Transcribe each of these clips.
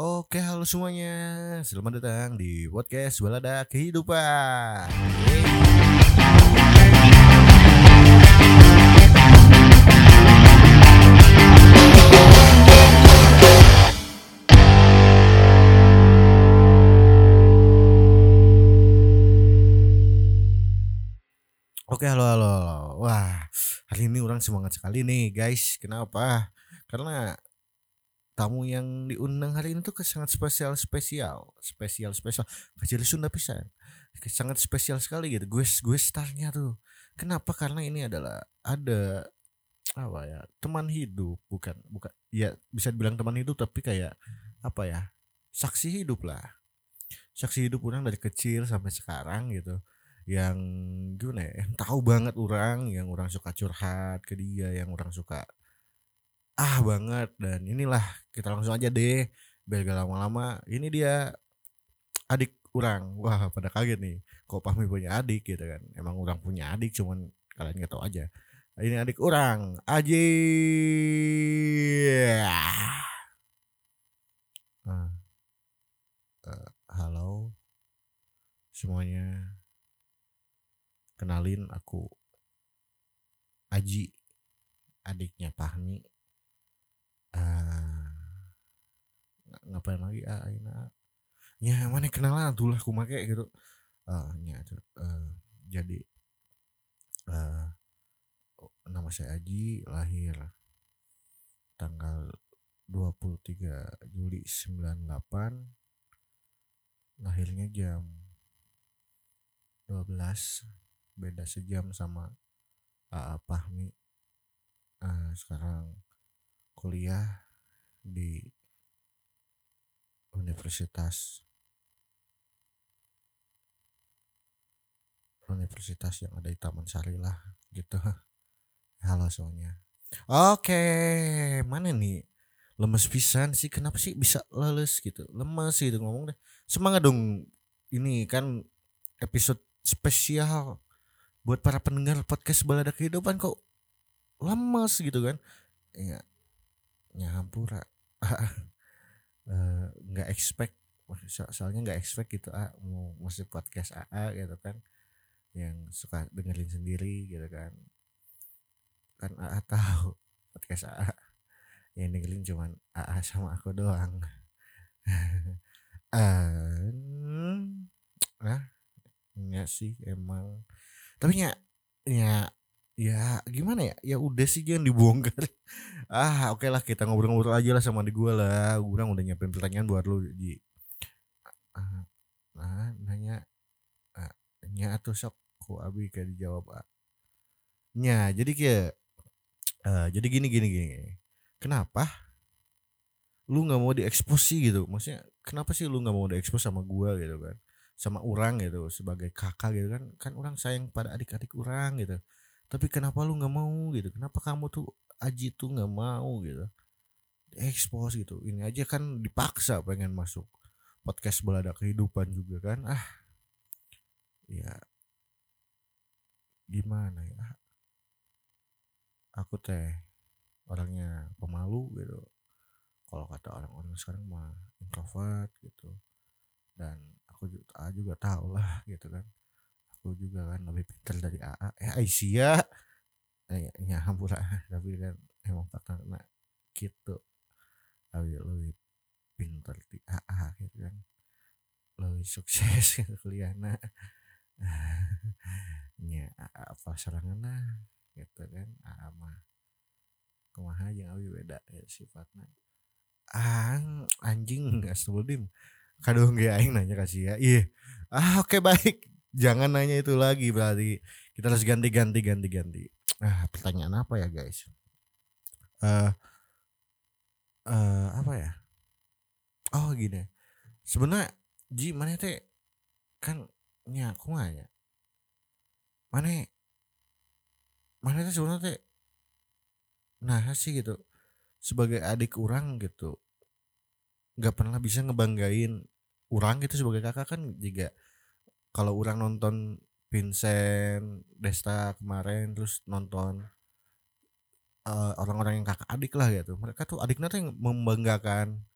Oke, halo semuanya. Selamat datang di podcast Balada Kehidupan. Oke, halo, halo. Wah, hari ini orang semangat sekali nih, guys. Kenapa? Karena tamu yang diundang hari ini tuh sangat spesial spesial spesial spesial. Kecil Sunda pisan sangat spesial sekali gitu. Gue gue starnya tuh. Kenapa? Karena ini adalah ada apa ya teman hidup bukan bukan ya bisa dibilang teman hidup tapi kayak apa ya saksi hidup lah. Saksi hidup orang dari kecil sampai sekarang gitu. Yang gimana ya yang tahu banget orang yang orang suka curhat ke dia yang orang suka ah banget dan inilah kita langsung aja deh biar gak lama-lama ini dia adik orang. Wah pada kaget nih kok Pahmi punya adik gitu kan. Emang orang punya adik cuman kalian nggak tahu aja. Ini adik orang Aji Ah. Eh, halo. Semuanya kenalin aku Aji adiknya Pahmi ah ng- ngapain lagi? Ah aina ya mana kenalan tuh lah kumake gitu. Ah nya tuh, eh, jadi eh nama saya Aji lahir tanggal 23 Juli 98 lahirnya jam 12 beda sejam sama AA Pahmi. Ah, sekarang kuliah di universitas. Universitas yang ada di Taman Sari lah gitu. Halo semuanya. Oke mana nih? Lemes pisan sih kenapa sih bisa leles gitu? Lemes gitu ngomong deh. Semangat dong. Ini kan episode spesial buat para pendengar podcast balada kehidupan kok lemes gitu kan? Ya nyampura Eh, nggak expect so- soalnya nggak expect gitu ah mau masuk podcast AA gitu kan. Yang suka dengerin sendiri gitu kan. Kan AA tahu podcast AA yang dengerin cuman AA sama aku doang. Ah ya sih emang. Tapi ya ya ya gimana ya? Ya udah sih jangan dibongkar. Ah oke lah kita ngobrol-ngobrol aja lah sama di gua lah. Gua udah nyiapin pertanyaan buat lu ah, nah nanya ah, nya tuh sok? Ku abi kayak dijawab ah. nya jadi kayak eh, jadi gini gini gini. Kenapa lu nggak mau diekspos sih gitu? Maksudnya kenapa sih lu nggak mau diekspos sama gua gitu kan? Sama orang gitu sebagai kakak gitu kan? Kan orang sayang pada adik-adik orang gitu tapi kenapa lu nggak mau? gitu. Kenapa kamu tuh Aji tuh nggak mau? gitu. Ekspos gitu. Ini aja kan dipaksa pengen masuk podcast belada kehidupan juga kan. Ah ya. Gimana ya? Aku teh orangnya pemalu gitu. Kalau kata orang-orang sekarang mah introvert gitu. Dan aku juga, juga tahu lah gitu kan aku juga kan lebih pintar dari AA. Eh Aisyah. Eh, ya hampura tapi kan emang nah, gitu. Tapi lebih pintar di AA gitu kan. Lebih sukses gitu kuliahna nya apa serangan gitu kan. AA mah kumaha jeung abi beda ya sifatnya. Ang anjing astagfirullahaladzim kadang gak aing nanya kasih ya iya ah oke baik jangan nanya itu lagi berarti. Kita harus ganti ganti ganti ganti. Ah pertanyaan apa ya guys? Eh eh apa ya? Oh gini. Sebenarnya Ji mana teh kan nya kumaha ya? Mana mana teh sebenarnya teh nah sih gitu. Sebagai adik orang gitu. Nggak pernah bisa ngebanggain orang gitu sebagai kakak kan juga kalau orang nonton Vincent Desta kemarin terus nonton eh, orang-orang yang kakak adik lah gitu. Mereka tuh adiknya tuh yang membanggakan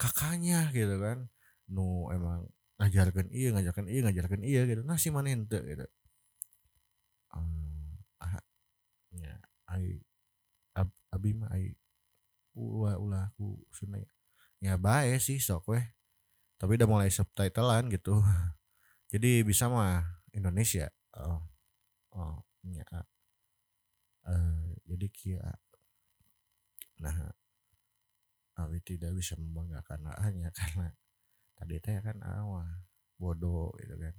kakaknya gitu kan. Nu emang ngajarkan iya ngajarkan iya ngajarkan iya gitu. Nah si mana ente gitu. Um, ah, ya ai ab, abi mah ai ulah ulah aku sunai. Ya baik sih sok weh. Tapi udah mulai subtitlean gitu jadi bisa mah Indonesia oh oh ya uh, jadi kia nah Awi tidak bisa membanggakan hanya karena tadi teh kan awal bodoh gitu kan.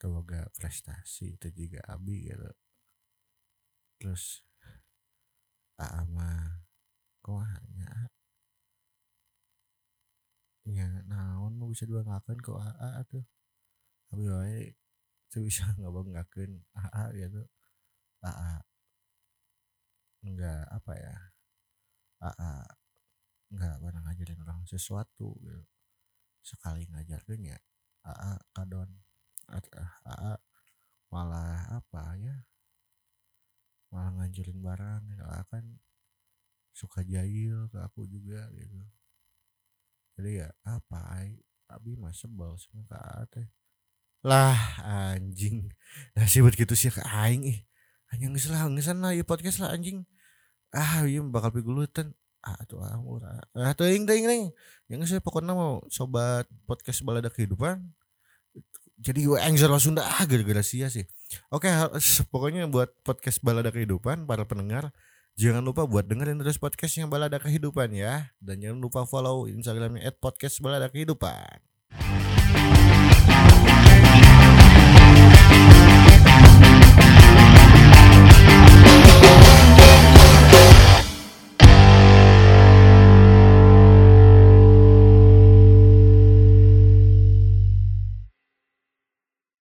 Keluarga prestasi itu juga Abi gitu. Terus Aa mah hanya ya naon bisa dua ngakan kok Aa tuh Abi wae itu bisa ngebanggakan Aa gitu. Aa enggak apa ya? Aa nggak pernah ngajarin orang sesuatu gitu. sekali ngajarin ya AA kadon AA malah apa ya? Malah ngajarin barang gitu akan suka jahil ke aku juga gitu. Jadi ya apa abi mah sebel sama ke teh lah anjing. Sih buat gitu sih ke aing ih. Ngeselah ngesan lah ya podcast lah anjing. Ah iya bakal pigulutan ah tuh ah murah ah. Tuh ing ting ting yang saya pokoknya mau sobat podcast balada kehidupan. Jadi gue angel Sunda ah gara-gara sia sih. Oke pokoknya buat podcast balada kehidupan para pendengar jangan lupa buat dengerin terus podcastnya balada kehidupan ya. Dan jangan lupa follow instagramnya at podcast balada kehidupan